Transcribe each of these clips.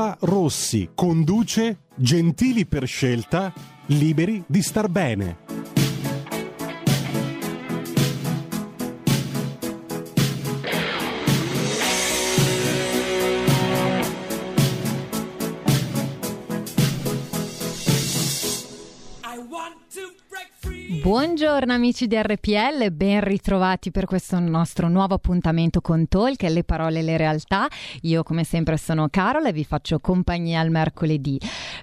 Carola Rossi conduce Gentili per scelta, liberi di star bene. Buongiorno amici di RPL, ben ritrovati per questo nostro nuovo appuntamento con Talk, le parole e le realtà. Io come sempre sono Carola e vi faccio compagnia al mercoledì.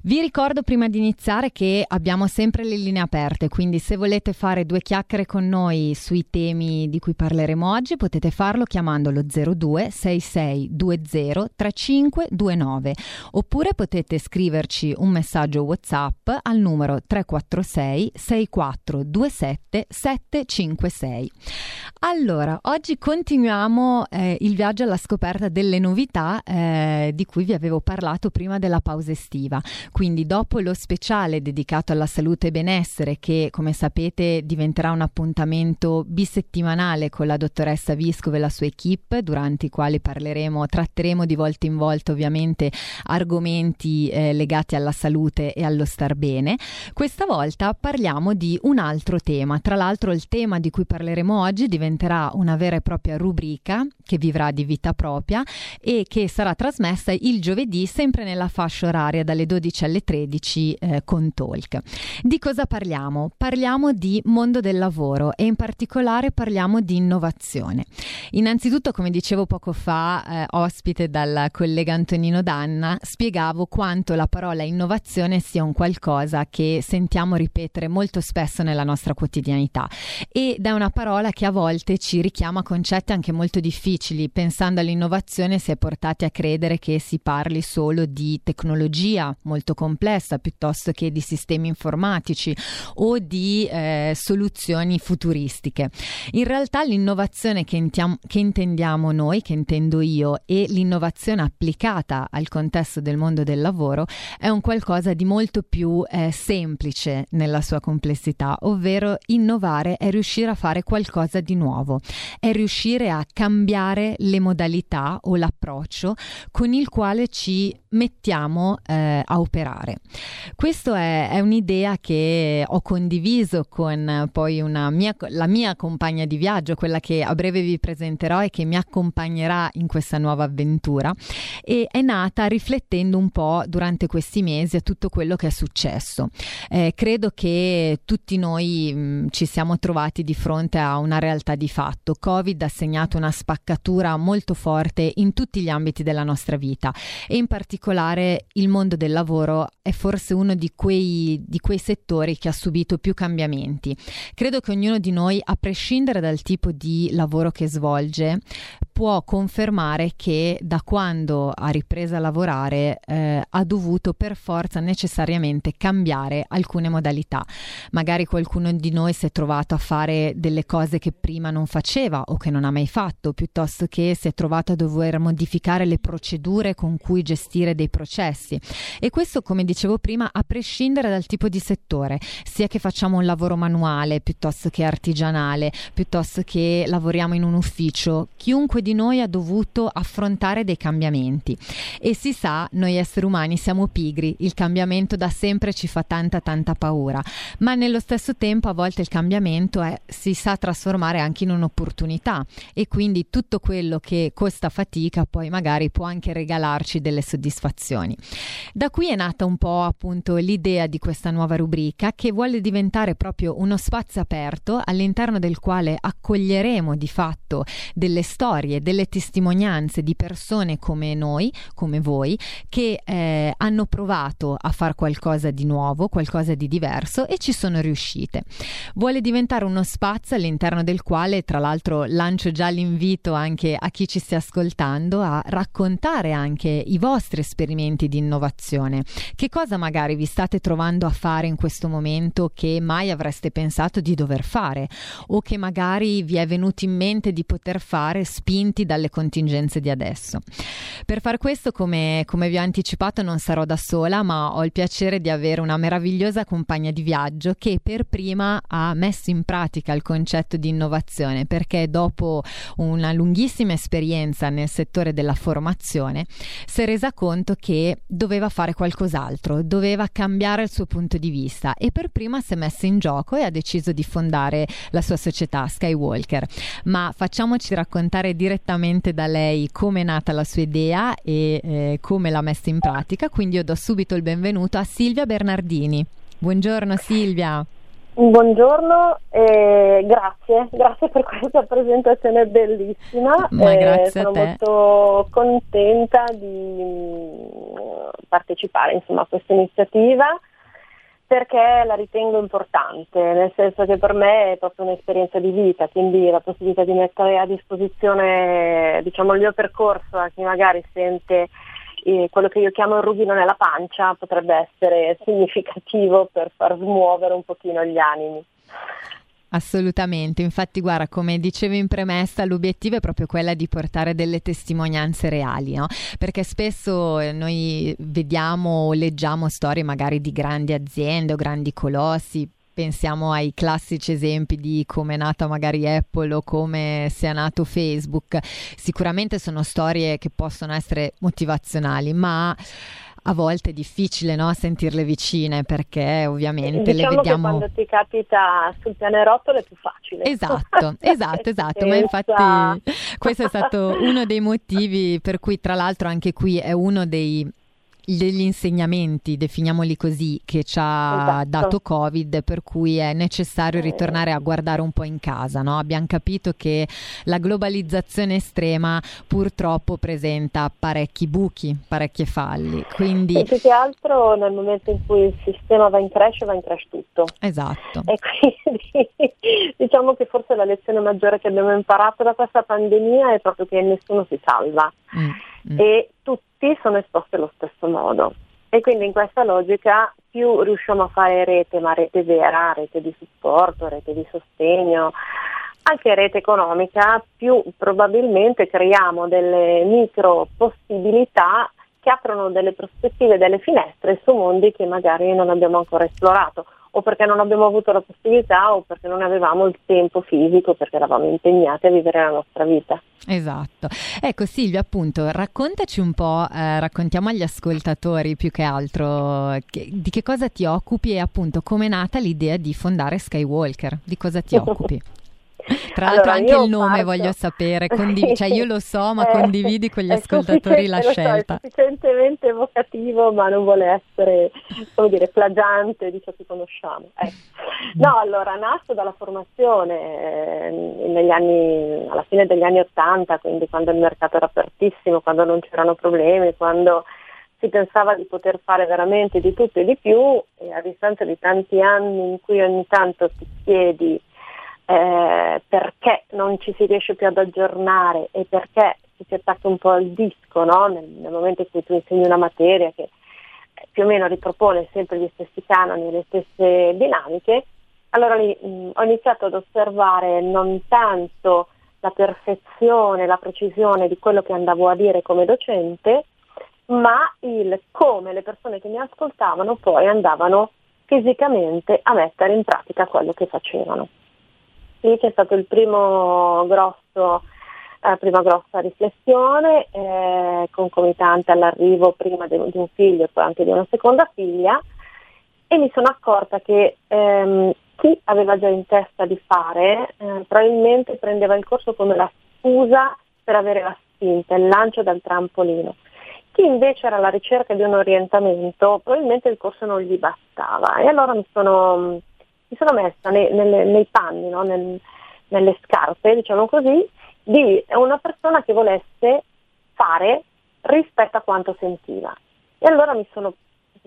Vi ricordo prima di iniziare che abbiamo sempre le linee aperte, quindi se volete fare due chiacchiere con noi sui temi di cui parleremo oggi potete farlo chiamando lo 02 6620 3529 oppure potete scriverci un messaggio WhatsApp al numero 346 64 27 756. Allora, oggi continuiamo eh, il viaggio alla scoperta delle novità eh, di cui vi avevo parlato prima della pausa estiva. Quindi dopo lo speciale dedicato alla salute e benessere che come sapete diventerà un appuntamento bisettimanale con la dottoressa Viscove e la sua equip durante i quali parleremo, tratteremo di volta in volta ovviamente argomenti eh, legati alla salute e allo star bene. Questa volta parliamo di un altro altro tema. Tra l'altro il tema di cui parleremo oggi diventerà una vera e propria rubrica che vivrà di vita propria e che sarà trasmessa il giovedì sempre nella fascia oraria dalle 12 alle 13 eh, con Talk. Di cosa parliamo? Parliamo di mondo del lavoro e in particolare parliamo di innovazione. Innanzitutto, come dicevo poco fa, eh, ospite dal collega Antonino Danna, spiegavo quanto la parola innovazione sia un qualcosa che sentiamo ripetere molto spesso nella nostra quotidianità ed è una parola che a volte ci richiama concetti anche molto difficili. Pensando all'innovazione si è portati a credere che si parli solo di tecnologia molto complessa piuttosto che di sistemi informatici o di eh, soluzioni futuristiche. In realtà l'innovazione che, intiamo, che intendiamo noi, che intendo io, e l'innovazione applicata al contesto del mondo del lavoro è un qualcosa di molto più eh, semplice nella sua complessità, ovvero innovare è riuscire a fare qualcosa di nuovo, è riuscire a cambiare le modalità o l'approccio con il quale ci mettiamo eh, a operare. Questa è, è, un'idea che ho condiviso con poi mia, la mia compagna di viaggio, quella che a breve vi presenterò e che mi accompagnerà in questa nuova avventura e è nata riflettendo un po' durante questi mesi a tutto quello che è successo. Eh, credo che tutti noi mh, ci siamo trovati di fronte a una realtà di fatto. Covid ha segnato una spaccatura molto forte in tutti gli ambiti della nostra vita e in particolare particolare il mondo del lavoro è forse uno di quei, di quei settori che ha subito più cambiamenti. Credo che ognuno di noi, a prescindere dal tipo di lavoro che svolge, può confermare che da quando ha ripreso a lavorare eh, ha dovuto per forza necessariamente cambiare alcune modalità. Magari qualcuno di noi si è trovato a fare delle cose che prima non faceva o che non ha mai fatto, piuttosto che si è trovato a dover modificare le procedure con cui gestire dei processi. E questo, come dicevo prima, a prescindere dal tipo di settore, sia che facciamo un lavoro manuale piuttosto che artigianale, piuttosto che lavoriamo in un ufficio, chiunque di noi ha dovuto affrontare dei cambiamenti e si sa, noi esseri umani siamo pigri, il cambiamento da sempre ci fa tanta tanta paura, ma nello stesso tempo a volte il cambiamento è, si sa trasformare anche in un'opportunità e quindi tutto quello che costa fatica poi magari può anche regalarci delle soddisfazioni. Da qui è nata un po' appunto l'idea di questa nuova rubrica che vuole diventare proprio uno spazio aperto all'interno del quale accoglieremo di fatto delle storie, delle testimonianze di persone come noi, come voi, che eh, hanno provato a fare qualcosa di nuovo, qualcosa di diverso e ci sono riuscite. Vuole diventare uno spazio all'interno del quale, tra l'altro, lancio già l'invito anche a chi ci stia ascoltando a raccontare anche i vostri esperimenti di innovazione. Che cosa magari vi state trovando a fare in questo momento che mai avreste pensato di dover fare o che magari vi è venuto in mente di poter fare spinti dalle contingenze di adesso. Per far questo, come, come vi ho anticipato, non sarò da sola, ma ho il piacere di avere una meravigliosa compagna di viaggio che per prima ha messo in pratica il concetto di innovazione perché dopo una lunghissima esperienza nel settore della formazione si è resa conto che doveva fare qualcos'altro, doveva cambiare il suo punto di vista e per prima si è messa in gioco e ha deciso di fondare la sua società Skywalker. Ma facciamoci raccontare direttamente da lei come è nata la sua idea e eh, come l'ha messa in pratica, quindi io do subito il benvenuto a Silvia Bernardini. Buongiorno Silvia. Buongiorno e grazie, grazie per questa presentazione bellissima. Ma eh, sono molto contenta di mm, partecipare insomma, a questa iniziativa perché la ritengo importante, nel senso che per me è proprio un'esperienza di vita, quindi la possibilità di mettere a disposizione diciamo, il mio percorso a chi magari sente eh, quello che io chiamo il rubino nella pancia potrebbe essere significativo per far smuovere un pochino gli animi. Assolutamente, infatti guarda, come dicevo in premessa, l'obiettivo è proprio quella di portare delle testimonianze reali, no? Perché spesso eh, noi vediamo o leggiamo storie magari di grandi aziende o grandi colossi, pensiamo ai classici esempi di come è nata magari Apple o come sia nato Facebook. Sicuramente sono storie che possono essere motivazionali, ma a volte è difficile no, sentirle vicine perché ovviamente diciamo le vediamo. Quando ti capita sul pianerottolo è più facile. Esatto, esatto, esatto. Ma infatti questo è stato uno dei motivi per cui, tra l'altro, anche qui è uno dei degli insegnamenti, definiamoli così, che ci ha esatto. dato Covid, per cui è necessario ritornare a guardare un po' in casa. No? Abbiamo capito che la globalizzazione estrema purtroppo presenta parecchi buchi, parecchie falli. Quindi... E più che altro nel momento in cui il sistema va in crash, va in crash tutto. Esatto. E quindi diciamo che forse la lezione maggiore che abbiamo imparato da questa pandemia è proprio che nessuno si salva. Mm mm. e tutti sono esposti allo stesso modo. E quindi in questa logica più riusciamo a fare rete, ma rete vera, rete di supporto, rete di sostegno, anche rete economica, più probabilmente creiamo delle micro possibilità che aprono delle prospettive, delle finestre su mondi che magari non abbiamo ancora esplorato o perché non abbiamo avuto la possibilità o perché non avevamo il tempo fisico perché eravamo impegnati a vivere la nostra vita. Esatto. Ecco Silvia, appunto, raccontaci un po', eh, raccontiamo agli ascoltatori più che altro che, di che cosa ti occupi e appunto come è nata l'idea di fondare Skywalker, di cosa ti occupi. Tra l'altro allora, anche il nome parto... voglio sapere, condiv- cioè io lo so ma condividi con gli ascoltatori la scelta. So, è sufficientemente evocativo ma non vuole essere, come dire, plagiante di ciò che conosciamo. Ecco. No, allora nasco dalla formazione eh, negli anni, alla fine degli anni Ottanta, quindi quando il mercato era apertissimo, quando non c'erano problemi, quando si pensava di poter fare veramente di tutto e di più e a distanza di tanti anni in cui ogni tanto ti chiedi eh, perché non ci si riesce più ad aggiornare e perché si si attacca un po' al disco no? nel, nel, momento in cui tu insegni una materia che eh, più o meno ripropone sempre gli stessi canoni, le stesse dinamiche, allora lì mh, ho iniziato ad osservare non tanto la perfezione, la precisione di quello che andavo a dire come docente, ma il come le persone che mi ascoltavano poi andavano fisicamente a mettere in pratica quello che facevano. Lì c'è stato il primo grosso, eh, prima grossa riflessione, eh, concomitante all'arrivo prima di, di un figlio e poi anche di una seconda figlia, e mi sono accorta che ehm, chi aveva già in testa di fare eh, probabilmente prendeva il corso come la scusa per avere la spinta, il lancio dal trampolino. Chi invece era alla ricerca di un orientamento, probabilmente il corso non gli bastava e allora mi sono mi sono messa nei, nelle, nei panni, no? Nel, nelle scarpe, diciamo così, di una persona che volesse fare rispetto a quanto sentiva. E allora mi sono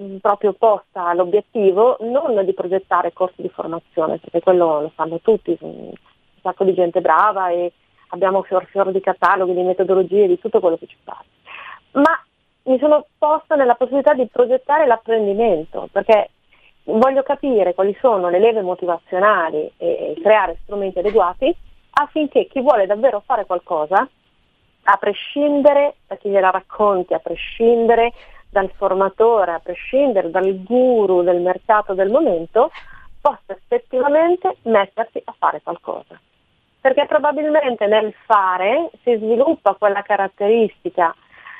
mm, proprio posta l'obiettivo non di progettare corsi di formazione, perché quello lo fanno tutti, un sacco di gente brava e abbiamo fior fior di cataloghi, di metodologie, di tutto quello che ci pare. Ma mi sono posta nella possibilità di progettare l'apprendimento, perché voglio capire quali sono le leve motivazionali e creare strumenti adeguati affinché chi vuole davvero fare qualcosa, a prescindere da chi gliela racconti, a prescindere dal formatore, a prescindere dal guru del mercato del momento, possa effettivamente mettersi a fare qualcosa. Perché probabilmente nel fare si sviluppa quella caratteristica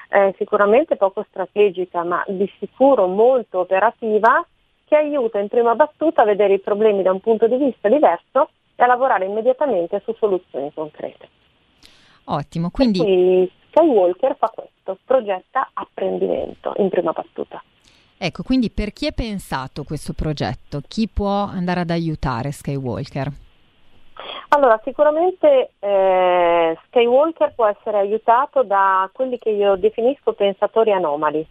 eh, sicuramente poco strategica, ma di sicuro molto operativa, che aiuta in prima battuta a vedere i problemi da un punto di vista diverso e a lavorare immediatamente su soluzioni concrete. Ottimo, quindi... quindi Skywalker fa questo, progetta apprendimento in prima battuta. Ecco, quindi per chi è pensato questo progetto? Chi può andare ad aiutare Skywalker? Allora, sicuramente eh, Skywalker può essere aiutato da quelli che io definisco pensatori anomali,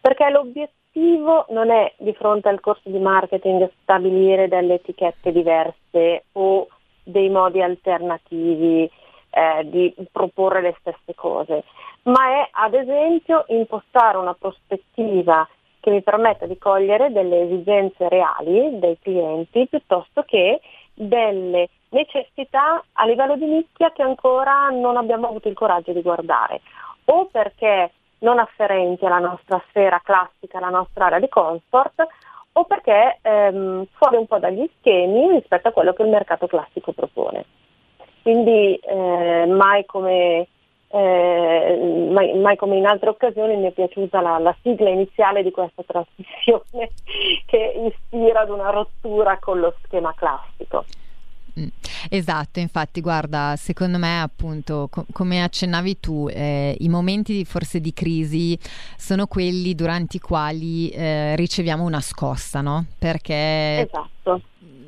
perché l'obiettivo non è di fronte al corso di marketing stabilire delle etichette diverse o dei modi alternativi eh, di proporre le stesse cose, ma è ad esempio impostare una prospettiva che mi permetta di cogliere delle esigenze reali dei clienti piuttosto che delle necessità a livello di nicchia che ancora non abbiamo avuto il coraggio di guardare, o perché non afferenti alla nostra sfera classica, alla nostra area di comfort, o perché ehm, fuori un po' dagli schemi rispetto a quello che il mercato classico propone. Quindi eh, mai, come, eh, mai, mai, come, in altre occasioni mi è piaciuta la, la sigla iniziale di questa trasmissione che ispira ad una rottura con lo schema classico. Mm. Esatto, infatti, guarda, secondo me, appunto, co- come accennavi tu, eh, i momenti forse di crisi sono quelli durante i quali eh, riceviamo una scossa, no? Perché esatto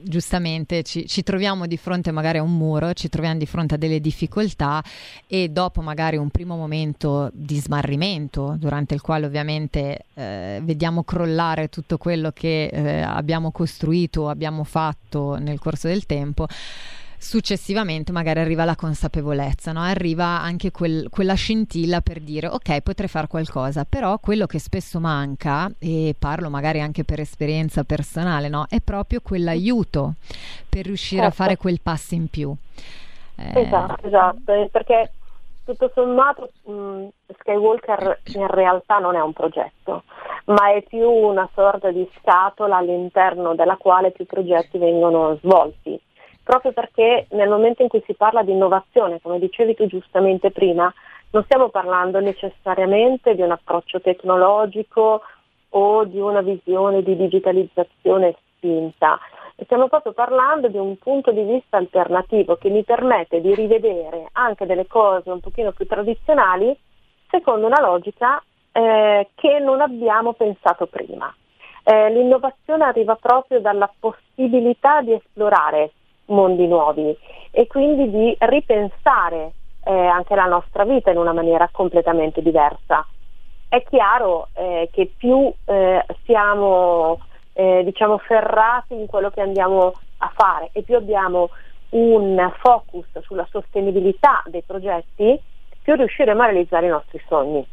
giustamente ci, ci, troviamo di fronte magari a un muro, ci troviamo di fronte a delle difficoltà e dopo magari un primo momento di smarrimento, durante il quale ovviamente eh, vediamo crollare tutto quello che eh, abbiamo costruito, abbiamo fatto nel corso del tempo successivamente magari arriva la consapevolezza, no? arriva anche quel, quella scintilla per dire ok potrei fare qualcosa, però quello che spesso manca, e parlo magari anche per esperienza personale, no? è proprio quell'aiuto per riuscire certo. a fare quel passo in più. Eh... Esatto, esatto, perché tutto sommato mh, Skywalker in realtà non è un progetto, ma è più una sorta di scatola all'interno della quale più progetti vengono svolti proprio perché nel momento in cui si parla di innovazione, come dicevi tu giustamente prima, non stiamo parlando necessariamente di un approccio tecnologico o di una visione di digitalizzazione spinta, stiamo proprio parlando di un punto di vista alternativo che mi permette di rivedere anche delle cose un pochino più tradizionali secondo una logica eh, che non abbiamo pensato prima. Eh, l'innovazione arriva proprio dalla possibilità di esplorare mondi nuovi e quindi di ripensare eh, anche la nostra vita in una maniera completamente diversa. È chiaro eh, che più eh, siamo eh, diciamo ferrati in quello che andiamo a fare e più abbiamo un focus sulla sostenibilità dei progetti, più riusciremo a realizzare i nostri sogni.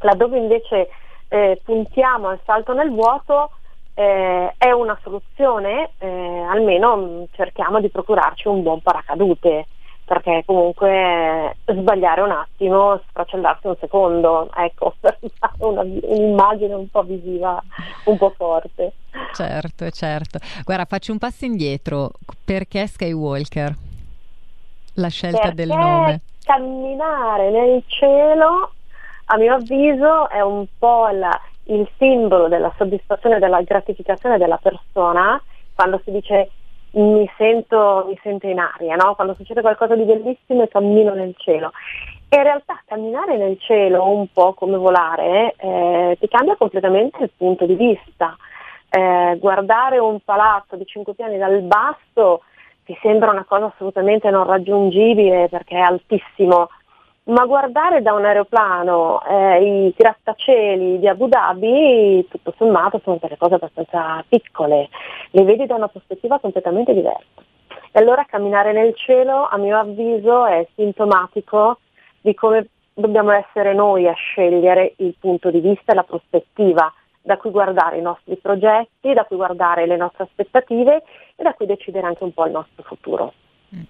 Laddove invece eh, puntiamo al salto nel vuoto, eh, è una soluzione, eh, almeno mm, cerchiamo di procurarci un buon paracadute, perché comunque sbagliare un attimo, sfracellarsi un secondo, ecco, per dare una, un'immagine un po' visiva, un po' forte. Certo, certo. Guarda, faccio un passo indietro. Perché Skywalker? La scelta perché del nome. Camminare nel cielo, a mio avviso, è un po' la il simbolo della soddisfazione della gratificazione della persona quando si dice mi sento, mi sento in aria, no? quando succede qualcosa di bellissimo e cammino nel cielo. E in realtà camminare nel cielo, un po' come volare, eh, ti cambia completamente il punto di vista. Eh, guardare un palazzo di cinque piani dal basso ti sembra una cosa assolutamente non raggiungibile perché è altissimo, ma guardare da un aeroplano eh, i grattacieli di Abu Dhabi, tutto sommato, sono delle cose abbastanza piccole, le vedi da una prospettiva completamente diversa. E allora camminare nel cielo, a mio avviso, è sintomatico di come dobbiamo essere noi a scegliere il punto di vista e la prospettiva da cui guardare i nostri progetti, da cui guardare le nostre aspettative e da cui decidere anche un po' il nostro futuro. Mm.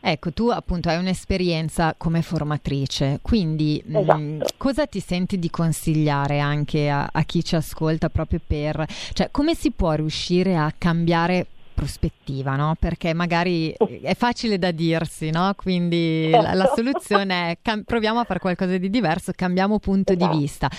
Ecco, tu appunto hai un'esperienza come formatrice, quindi mm, esatto. mh, cosa ti senti di consigliare anche a, a, chi ci ascolta proprio per, cioè come si può riuscire a cambiare prospettiva, no? Perché magari è facile da dirsi, no? Quindi la, la, soluzione è cam- proviamo a fare qualcosa di diverso, cambiamo punto esatto. di vista.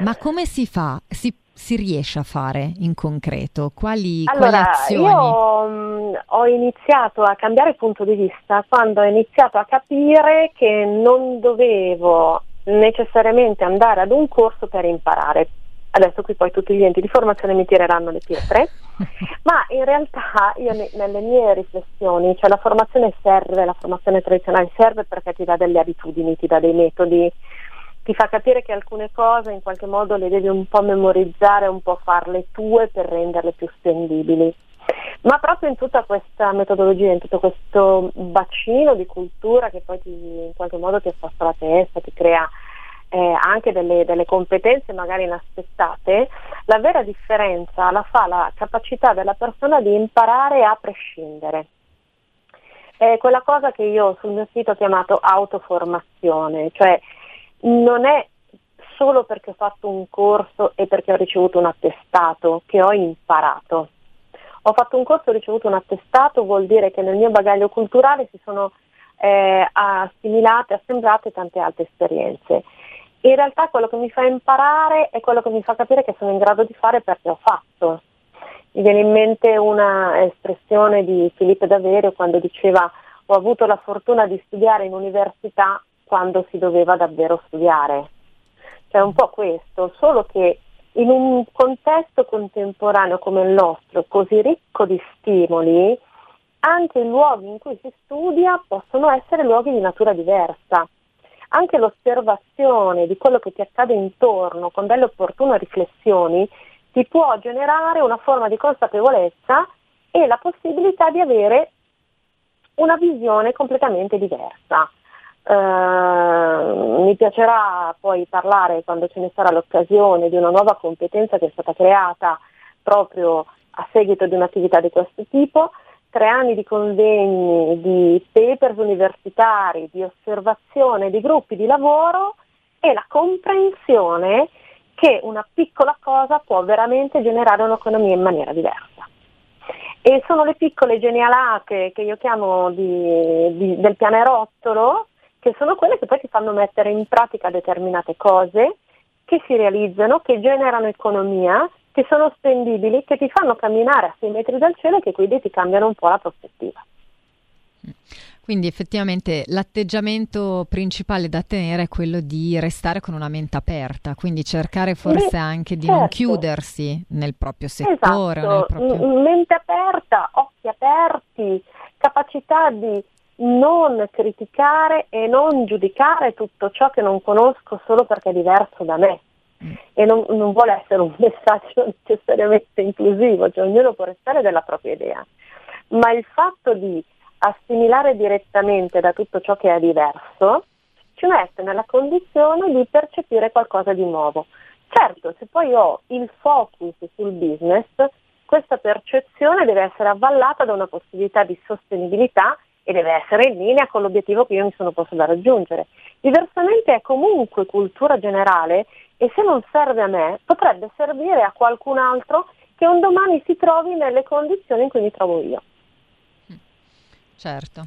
Ma come si fa? Si si riesce a fare in concreto? Quali, allora, quali azioni? Io um, ho iniziato a cambiare punto di vista quando ho iniziato a capire che non dovevo necessariamente andare ad un corso per imparare. Adesso qui poi tutti gli enti di formazione mi tireranno le pietre, ma in realtà io ne, nelle mie riflessioni, cioè la formazione serve, la formazione tradizionale serve perché ti dà delle abitudini, ti dà dei metodi, ti fa capire che alcune cose in qualche modo le devi un po' memorizzare, un po' farle tue per renderle più spendibili. Ma proprio in tutta questa metodologia, in tutto questo bacino di cultura che poi ti, in qualche modo ti affassa la testa, ti crea eh, anche delle, delle, competenze magari inaspettate, la vera differenza la fa la capacità della persona di imparare a prescindere. È quella cosa che io sul mio sito ho chiamato autoformazione, cioè non è solo perché ho fatto un corso e perché ho ricevuto un attestato che ho imparato. Ho fatto un corso e ho ricevuto un attestato, vuol dire che nel mio bagaglio culturale si sono eh, assimilate, assemblate tante altre esperienze. In realtà quello che mi fa imparare è quello che mi fa capire che sono in grado di fare perché ho fatto. Mi viene in mente una espressione di Filippo Daverio quando diceva ho avuto la fortuna di studiare in università quando si doveva davvero studiare. Cioè un po' questo, solo che in un contesto contemporaneo come il nostro, così ricco di stimoli, anche i luoghi in cui si studia possono essere luoghi di natura diversa. Anche l'osservazione di quello che ti accade intorno con delle opportune riflessioni ti può generare una forma di consapevolezza e la possibilità di avere una visione completamente diversa. Uh, mi piacerà poi parlare quando ce ne sarà l'occasione di una nuova competenza che è stata creata proprio a seguito di un'attività di questo tipo, tre anni di convegni, di papers universitari, di osservazione di gruppi di lavoro e la comprensione che una piccola cosa può veramente generare un'economia in maniera diversa. E sono le piccole genialate che io chiamo di, di, del pianerottolo che sono quelle che poi ti fanno mettere in pratica determinate cose che si realizzano, che generano economia, che sono spendibili, che ti fanno camminare a 6 metri dal cielo e che quindi ti cambiano un po' la prospettiva. Quindi effettivamente l'atteggiamento principale da tenere è quello di restare con una mente aperta, quindi cercare forse anche di certo. non chiudersi nel proprio settore. Esatto. Nel proprio... Mente aperta, occhi aperti, capacità di non criticare e non giudicare tutto ciò che non conosco solo perché è diverso da me. E non, non, vuole essere un messaggio necessariamente inclusivo, cioè ognuno può restare della propria idea, ma il fatto di assimilare direttamente da tutto ciò che è diverso ci mette nella condizione di percepire qualcosa di nuovo. Certo, se poi ho il focus sul business, questa percezione deve essere avvallata da una possibilità di sostenibilità e deve essere in linea con l'obiettivo che io mi sono posto da raggiungere. Diversamente è comunque cultura generale e se non serve a me potrebbe servire a qualcun altro che un domani si trovi nelle condizioni in cui mi trovo io. Certo.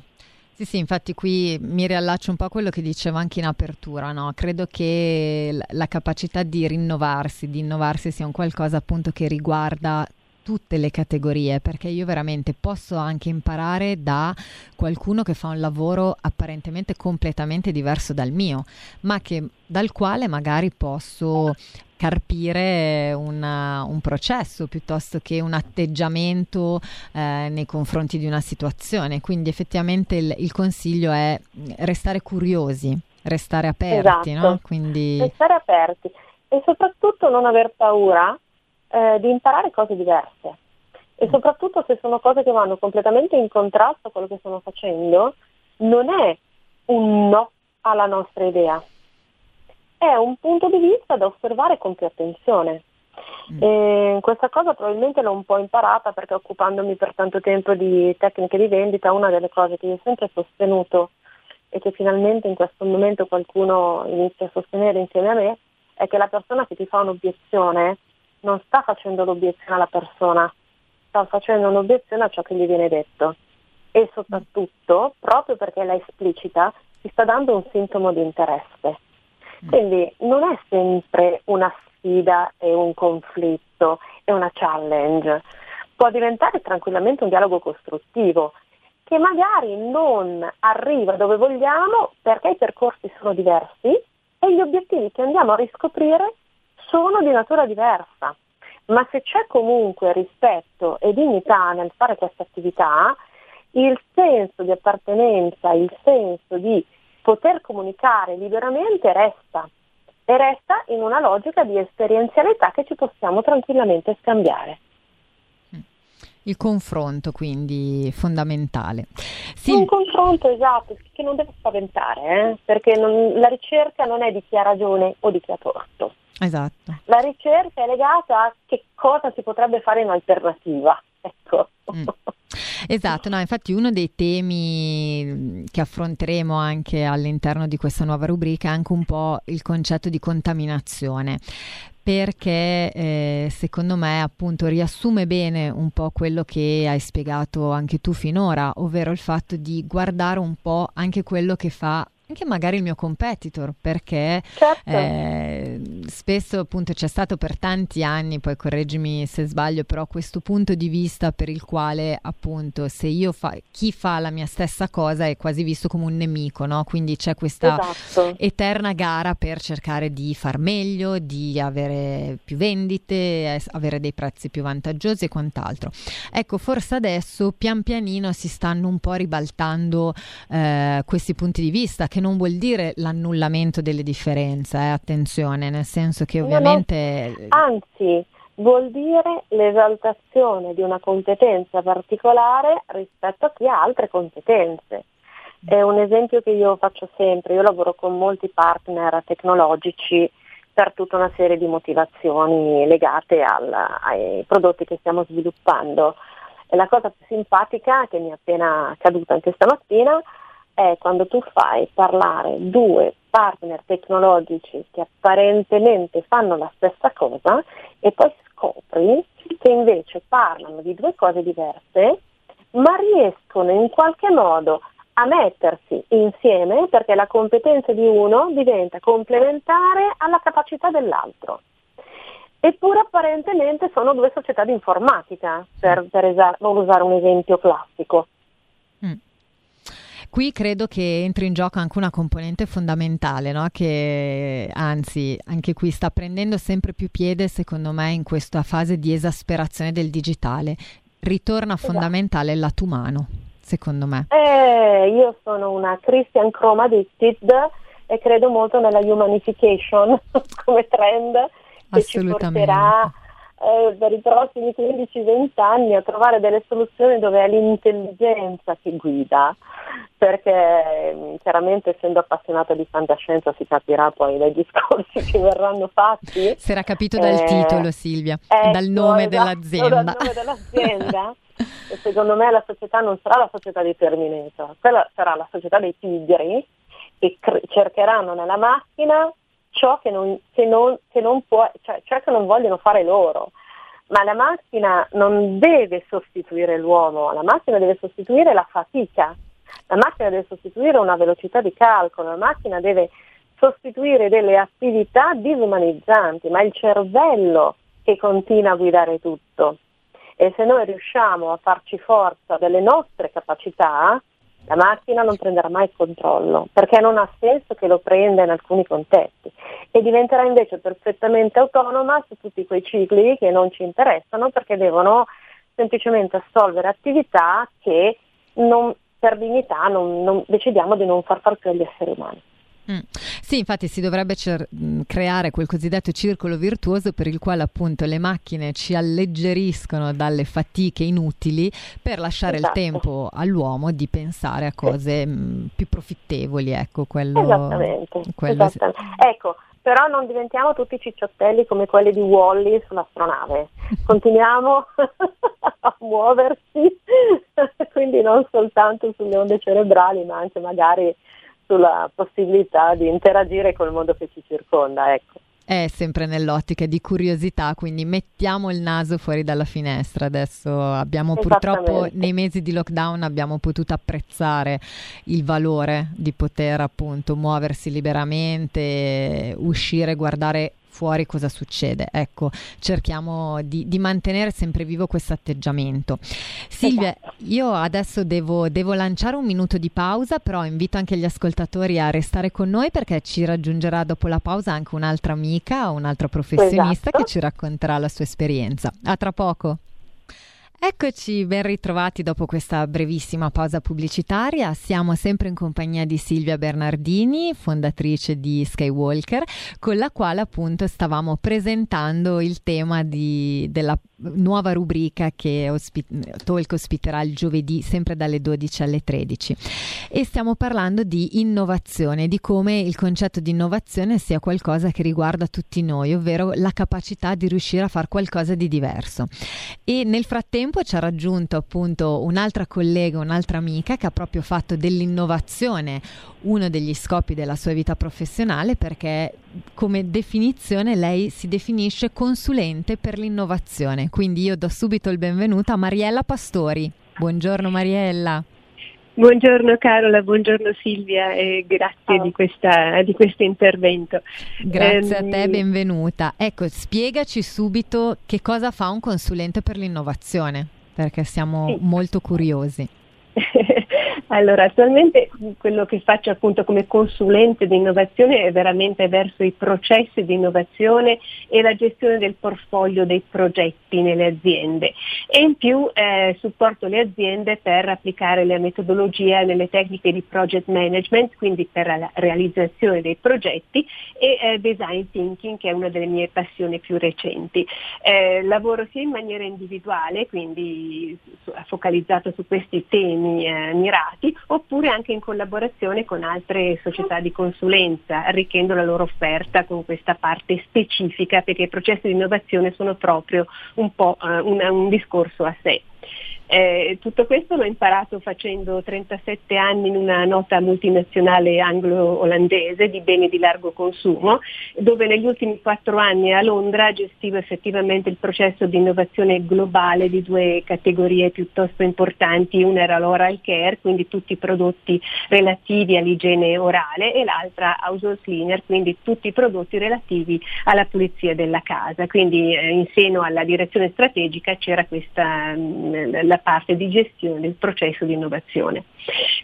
Sì, sì, infatti qui mi riallaccio un po' a quello che dicevo anche in apertura, no? Credo che la capacità di rinnovarsi, di innovarsi sia un qualcosa appunto che riguarda tutte le categorie, perché io veramente posso anche imparare da qualcuno che fa un lavoro apparentemente completamente diverso dal mio, ma che, dal quale magari posso carpire una, un processo piuttosto che un atteggiamento eh, nei confronti di una situazione. Quindi effettivamente il, il consiglio è restare curiosi, restare aperti, esatto. no? Quindi... Restare aperti e soprattutto non aver paura eh, di imparare cose diverse. E mm. soprattutto se sono cose che vanno completamente in contrasto a quello che stiamo facendo, non è un no alla nostra idea, è un punto di vista da osservare con più attenzione. Mm. E questa cosa probabilmente l'ho un po' imparata perché occupandomi per tanto tempo di tecniche di vendita, una delle cose che io ho sempre sostenuto e che finalmente in questo momento qualcuno inizia a sostenere insieme a me, è che la persona che ti fa un'obiezione non sta facendo l'obiezione alla persona, sta facendo un'obiezione a ciò che gli viene detto. E soprattutto, proprio perché la esplicita, ti sta dando un sintomo di interesse. Quindi non è sempre una sfida e un conflitto e una challenge, può diventare tranquillamente un dialogo costruttivo che magari non arriva dove vogliamo perché i percorsi sono diversi e gli obiettivi che andiamo a riscoprire sono di natura diversa. Ma se c'è comunque rispetto e dignità nel fare questa attività, il senso di appartenenza, il senso di poter comunicare liberamente resta e resta in una logica di esperienzialità che ci possiamo tranquillamente scambiare. Il confronto quindi fondamentale. Sì. Un confronto esatto, che non deve spaventare, eh? perché non, la ricerca non è di chi ha ragione o di chi ha torto. Esatto. La ricerca è legata a che cosa si potrebbe fare in alternativa. Ecco. Mm. Esatto, no, infatti uno dei temi mm, che affronteremo anche all'interno di questa nuova rubrica è anche un po' il concetto di contaminazione perché eh, secondo me appunto riassume bene un po' quello che hai spiegato anche tu finora, ovvero il fatto di guardare un po' anche quello che fa anche magari il mio competitor, perché certo. eh, spesso appunto c'è stato per tanti anni, poi correggimi se sbaglio, però questo punto di vista per il quale appunto se io fa, chi fa la mia stessa cosa è quasi visto come un nemico, no? Quindi c'è questa esatto. eterna gara per cercare di far meglio, di avere più vendite, avere dei prezzi più vantaggiosi e quant'altro. Ecco, forse adesso pian pianino si stanno un po' ribaltando eh, questi punti di vista che che non vuol dire l'annullamento delle differenze, eh, attenzione, nel senso che ovviamente... No, no. Anzi, vuol dire l'esaltazione di una competenza particolare rispetto a chi ha altre competenze. È un esempio che io faccio sempre, io lavoro con molti partner tecnologici per tutta una serie di motivazioni legate al, ai prodotti che stiamo sviluppando. E la cosa più simpatica che mi è appena accaduta anche stamattina è quando tu fai parlare due partner tecnologici che apparentemente fanno la stessa cosa e poi scopri che invece parlano di due cose diverse, ma riescono in qualche modo a mettersi insieme perché la competenza di uno diventa complementare alla capacità dell'altro. Eppure apparentemente sono due società di informatica, per, per esar- usare un esempio classico. Qui credo che entri in gioco anche una componente fondamentale, no? che anzi anche qui sta prendendo sempre più piede secondo me in questa fase di esasperazione del digitale. Ritorna esatto. fondamentale il lato umano, secondo me. Eh, io sono una Christian Chrome addicted e credo molto nella humanification come trend che ci porterà eh, per i prossimi 15-20 anni a trovare delle soluzioni dove è l'intelligenza che guida, perché mm, chiaramente essendo appassionata di fantascienza si capirà poi dai discorsi che verranno fatti. Si era capito dal eh, titolo Silvia, ecco, dal nome esatto, dell'azienda. Dal nome dell'azienda. secondo me la società non sarà la società dei Terminator, quella sarà la società dei tigri che cre- cercheranno nella macchina ciò che non, che non, che non può, cioè, cioè che non vogliono fare loro. Ma la macchina non deve sostituire l'uomo, la macchina deve sostituire la fatica, la macchina deve sostituire una velocità di calcolo, la macchina deve sostituire delle attività disumanizzanti, ma è il cervello che continua a guidare tutto. E se noi riusciamo a farci forza delle nostre capacità, la macchina non prenderà mai il controllo perché non ha senso che lo prenda in alcuni contesti e diventerà invece perfettamente autonoma su tutti quei cicli che non ci interessano perché devono semplicemente assolvere attività che non, per dignità non, non, decidiamo di non far fare più agli esseri umani. Mm. Sì, infatti si dovrebbe cer- mm, creare quel cosiddetto circolo virtuoso per il quale appunto le macchine ci alleggeriscono dalle fatiche inutili per lasciare esatto. il tempo all'uomo di pensare a cose sì. Mm, più profittevoli, ecco, quello... Esattamente, quello esattamente. Ecco, però non diventiamo tutti cicciottelli come quelli di Wally sull'astronave. Continuiamo a muoversi, quindi non soltanto sulle onde cerebrali, ma anche magari sulla possibilità di interagire col mondo che ci circonda. Ecco. È sempre nell'ottica di curiosità, quindi mettiamo il naso fuori dalla finestra. Adesso abbiamo purtroppo nei mesi di lockdown abbiamo potuto apprezzare il valore di poter appunto muoversi liberamente, uscire, guardare fuori cosa succede. Ecco, cerchiamo di, di mantenere sempre vivo questo atteggiamento. Silvia, esatto. io adesso devo, devo, lanciare un minuto di pausa, però invito anche gli ascoltatori a restare con noi perché ci raggiungerà dopo la pausa anche un'altra amica, un'altra professionista esatto. che ci racconterà la sua esperienza. A tra poco. Eccoci ben ritrovati dopo questa brevissima pausa pubblicitaria. Siamo sempre in compagnia di Silvia Bernardini, fondatrice di Skywalker, con la quale appunto stavamo presentando il tema di, della nuova rubrica che ospi- Talk ospiterà il giovedì sempre dalle 12 alle 13 e stiamo parlando di innovazione, di come il concetto di innovazione sia qualcosa che riguarda tutti noi, ovvero la capacità di riuscire a fare qualcosa di diverso. E nel frattempo ci ha raggiunto appunto un'altra collega, un'altra amica che ha proprio fatto dell'innovazione uno degli scopi della sua vita professionale perché come definizione lei si definisce consulente per l'innovazione. Quindi io do subito il benvenuto a Mariella Pastori. Buongiorno Mariella. Buongiorno Carola, buongiorno Silvia e grazie di, questa, di, questo intervento. Grazie um, a te, ehm, benvenuta. Ecco, spiegaci subito che cosa fa un consulente per l'innovazione, perché siamo sì. molto curiosi. Allora, attualmente quello che faccio appunto come consulente di innovazione è veramente verso i processi di innovazione e la gestione del portfolio dei progetti nelle aziende e in più eh, supporto le aziende per applicare la metodologia nelle tecniche di project management, quindi per la realizzazione dei progetti e eh, design thinking che è una delle mie passioni più recenti. Eh, lavoro sia in maniera individuale, quindi focalizzato su questi temi eh, mirati, mercati oppure anche in collaborazione con altre società di consulenza, arricchendo la loro offerta con questa parte specifica perché i processi di innovazione sono proprio un po' uh, un, un discorso a sé. Eh, tutto questo l'ho imparato facendo 37 anni in una nota multinazionale anglo-olandese di beni di largo consumo, dove negli ultimi quattro anni a Londra gestivo effettivamente il processo di innovazione globale di due categorie piuttosto importanti, una era l'oral care, quindi tutti i prodotti relativi all'igiene orale, e l'altra household cleaner, quindi tutti i prodotti relativi alla pulizia della casa. Quindi eh, in seno alla direzione strategica c'era questa mh, la parte di gestione del processo di innovazione.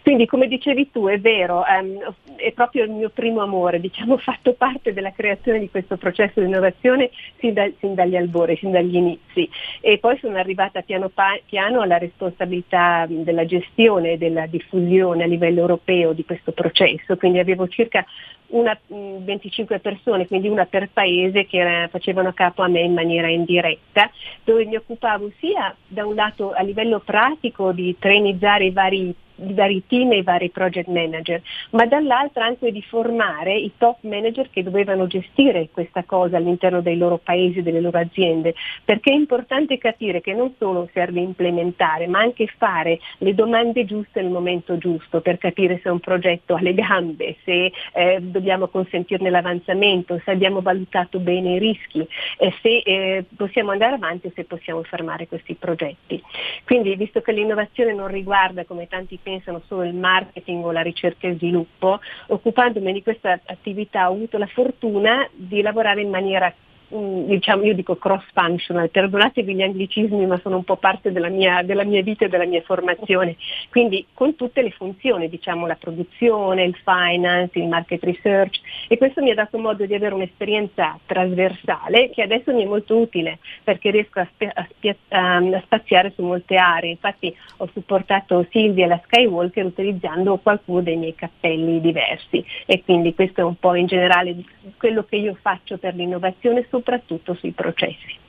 Quindi come dicevi tu è vero, um, è proprio il mio primo amore, diciamo, fatto parte della creazione di questo processo di innovazione sin, da, sin dagli albori, sin dagli inizi e poi sono arrivata piano pa- piano alla responsabilità della gestione e della diffusione a livello europeo di questo processo, quindi avevo circa una, 25 persone, quindi una per paese che era, facevano capo a me in maniera indiretta, dove mi occupavo sia da un lato a livello pratico di trainizzare i vari i vari team e i vari project manager, ma dall'altra anche di formare i top manager che dovevano gestire questa cosa all'interno dei loro paesi, delle loro aziende, perché è importante capire che non solo serve implementare, ma anche fare le domande giuste nel momento giusto per capire se un progetto ha le gambe, se eh, dobbiamo consentirne l'avanzamento, se abbiamo valutato bene i rischi, eh, se eh, possiamo andare avanti o se possiamo fermare questi progetti. Quindi visto che l'innovazione non riguarda come tanti pensano solo il marketing o la ricerca e sviluppo, occupandomi di questa attività ho avuto la fortuna di lavorare in maniera diciamo, io dico cross functional, perdonatevi gli anglicismi ma sono un po' parte della mia, della mia, vita e della mia formazione, quindi con tutte le funzioni, diciamo la produzione, il finance, il market research e questo mi ha dato modo di avere un'esperienza trasversale che adesso mi è molto utile perché riesco a, spe- a, spia- a spaziare su molte aree, infatti ho supportato Silvia e la Skywalker utilizzando qualcuno dei miei cappelli diversi. E quindi questo è un po' in generale quello che io faccio per l'innovazione soprattutto sui processi.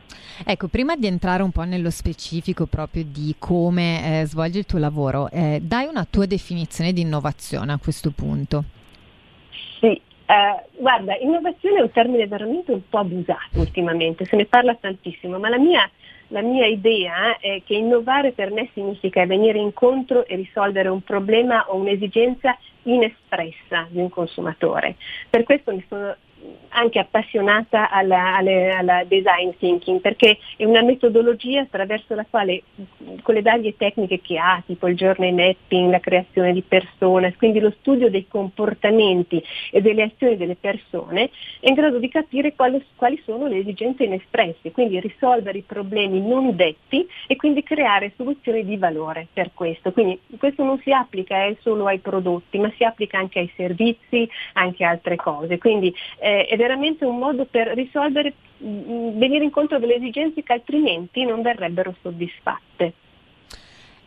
Ecco, prima di entrare un po' nello specifico proprio di come eh, svolgi il tuo lavoro, eh, dai una tua definizione di innovazione a questo punto. Sì, eh, guarda, innovazione è un termine veramente un po' abusato ultimamente, se ne parla tantissimo, ma la mia, la mia idea è che innovare per me significa venire incontro e risolvere un problema o un'esigenza inespressa di un consumatore. Per questo mi sono anche appassionata alla, alla, alla, design thinking perché è una metodologia attraverso la quale con le varie tecniche che ha, tipo il journey mapping, la creazione di persone, quindi lo studio dei comportamenti e delle azioni delle persone, è in grado di capire quali, quali sono le esigenze inespresse, quindi risolvere i problemi non detti e quindi creare soluzioni di valore per questo. Quindi questo non si applica eh, solo ai prodotti, ma si applica anche ai servizi, anche a altre cose. Quindi, è veramente un modo per risolvere, mm, venire incontro delle esigenze che altrimenti non verrebbero soddisfatte.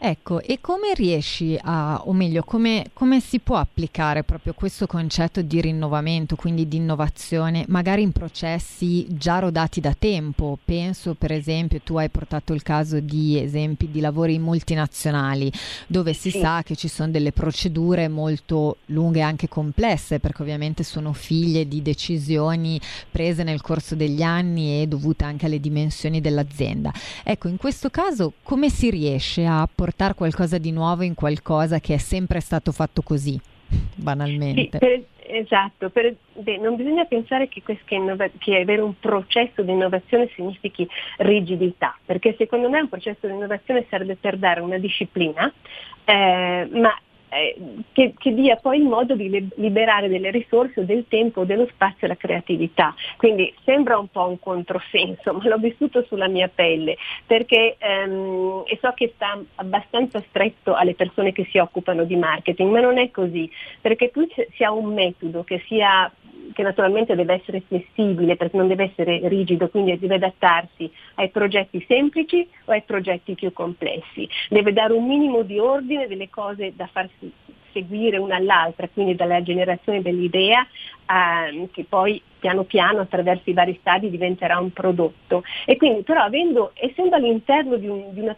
Ecco, e come riesci a, o meglio, come, come, si può applicare proprio questo concetto di rinnovamento, quindi di innovazione, magari in processi già rodati da tempo? Penso, per esempio, tu hai portato il caso di esempi di lavori multinazionali, dove si sì. sa che ci sono delle procedure molto lunghe e anche complesse, perché ovviamente sono figlie di decisioni prese nel corso degli anni e dovute anche alle dimensioni dell'azienda. Ecco, in questo caso come si riesce a portare portare qualcosa di nuovo in qualcosa che è sempre stato fatto così, banalmente. Sì, per, esatto, per, beh, non bisogna pensare che, innova- che, avere un processo di innovazione significhi rigidità, perché secondo me un processo di innovazione serve per dare una disciplina, eh, ma eh, che, che, dia poi il modo di liberare delle risorse del tempo, dello spazio alla creatività. Quindi sembra un po' un controsenso, ma l'ho vissuto sulla mia pelle perché ehm, e so che sta abbastanza stretto alle persone che si occupano di marketing, ma non è così, perché più si ha un metodo che sia che naturalmente deve essere flessibile perché non deve essere rigido, quindi deve adattarsi ai progetti semplici o ai progetti più complessi. Deve dare un minimo di ordine delle cose da farsi seguire una all'altra, quindi dalla generazione dell'idea eh, che poi piano piano attraverso i vari stadi diventerà un prodotto. E quindi però avendo, essendo all'interno di, un, di una